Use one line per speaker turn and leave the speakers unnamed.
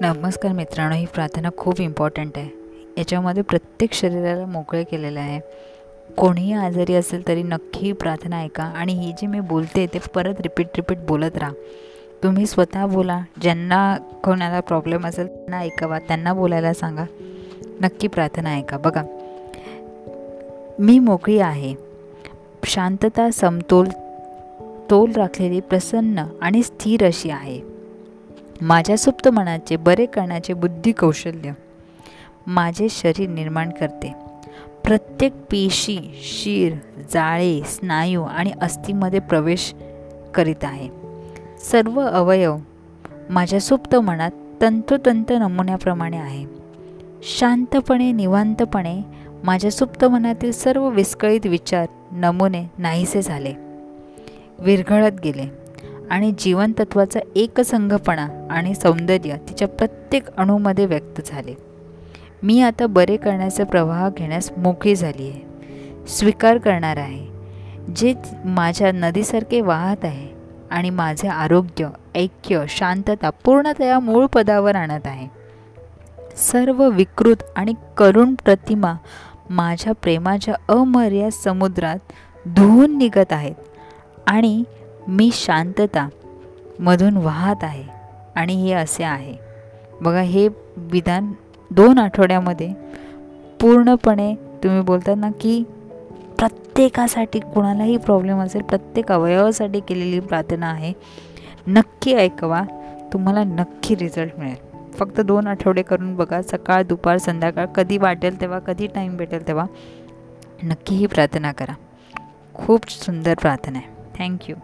नमस्कार मित्रांनो ही प्रार्थना खूप इम्पॉर्टंट आहे. याच्यामध्ये प्रत्येक शरीराला मोकळे केलेलं आहे. कोणीही आजारी असेल तरी नक्की प्रार्थना ऐका आणि ही जी मी बोलते ते परत रिपीट रिपीट बोलत राहा. तुम्ही स्वतः बोला. ज्यांना कोणाला प्रॉब्लेम असेल त्यांना ऐकावा. त्यांना बोलायला सांगा. नक्की प्रार्थना ऐका. बघा मी मोकळी आहे. शांतता समतोल तोल राखलेली प्रसन्न आणि स्थिर अशी आहे. माझ्या सुप्त मनाचे बरे करण्याचे बुद्धी कौशल्य माझे शरीर निर्माण करते. प्रत्येक पेशी शीर जाळे स्नायू आणि अस्थिमध्ये प्रवेश करीत आहे. सर्व अवयव माझ्या सुप्त मनात तंतोतंत नमुन्याप्रमाणे आहे. शांतपणे निवांतपणे माझ्या सुप्त मनातील सर्व विस्कळीत विचार नमुने नाहीसे झाले. विरघळत गेले. आणि जीवनतत्वाचा एकसंघपणा आणि सौंदर्य तिच्या प्रत्येक अणूमध्ये व्यक्त झाले. मी आता बरे करण्याचा प्रवाह घेण्यास मोकळी झाली आहे. स्वीकार करणार आहे. जे माझ्या नदीसारखे वाहत आहे आणि माझे आरोग्य ऐक्य शांतता पूर्णतया मूळ पदावर आणत आहे. सर्व विकृत आणि करुण प्रतिमा माझ्या प्रेमाच्या अमर्याद समुद्रात धुवून निघत आहेत आणि मी शांतता मधून वाहत आहे आणि हे असे आहे. बघा हे विधान दोन आठवड्यामध्ये पूर्णपणे तुम्ही बोलतात ना की प्रत्येकासाठी कुणालाही प्रॉब्लेम असेल प्रत्येक अवयवासाठी केलेली प्रार्थना आहे. नक्की ऐकवा तुम्हाला नक्की रिझल्ट मिळेल. फक्त दोन आठवडे करून बघा सकाळ दुपार संध्याकाळ कधी वाटेल तेव्हा कधी टाईम भेटेल तेव्हा नक्की ही प्रार्थना करा. खूप सुंदर प्रार्थना आहे. थँक्यू